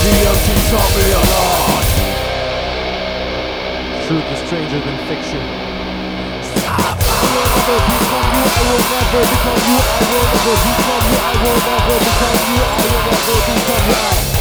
The ocean taught me a lot. Truth is stranger than fiction. Stop. Become you. I will never become you. I will never become you. I will never become you. I will never become you.